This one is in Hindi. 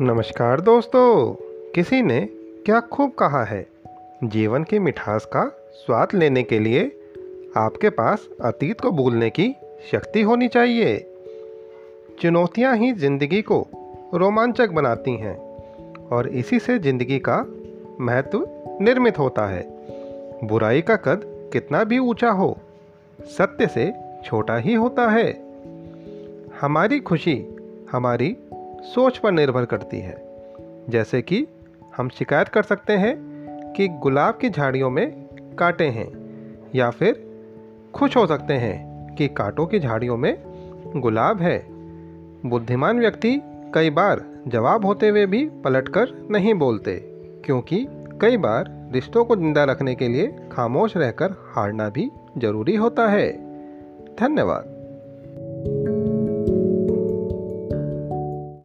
नमस्कार दोस्तों। किसी ने क्या खूब कहा है? जीवन की मिठास का स्वाद लेने के लिए आपके पास अतीत को भूलने की शक्ति होनी चाहिए। चुनौतियाँ ही ज़िंदगी को रोमांचक बनाती हैं और इसी से ज़िंदगी का महत्व निर्मित होता है। बुराई का कद कितना भी ऊँचा हो, सत्य से छोटा ही होता है। हमारी खुशी, हमारी सोच पर निर्भर करती है। जैसे कि हम शिकायत कर सकते हैं कि गुलाब की झाड़ियों में कांटे हैं, या फिर खुश हो सकते हैं कि कांटों की झाड़ियों में गुलाब है। बुद्धिमान व्यक्ति कई बार जवाब होते हुए भी पलटकर नहीं बोलते, क्योंकि कई बार रिश्तों को ज़िंदा रखने के लिए खामोश रहकर हारना भी ज़रूरी होता है। धन्यवाद।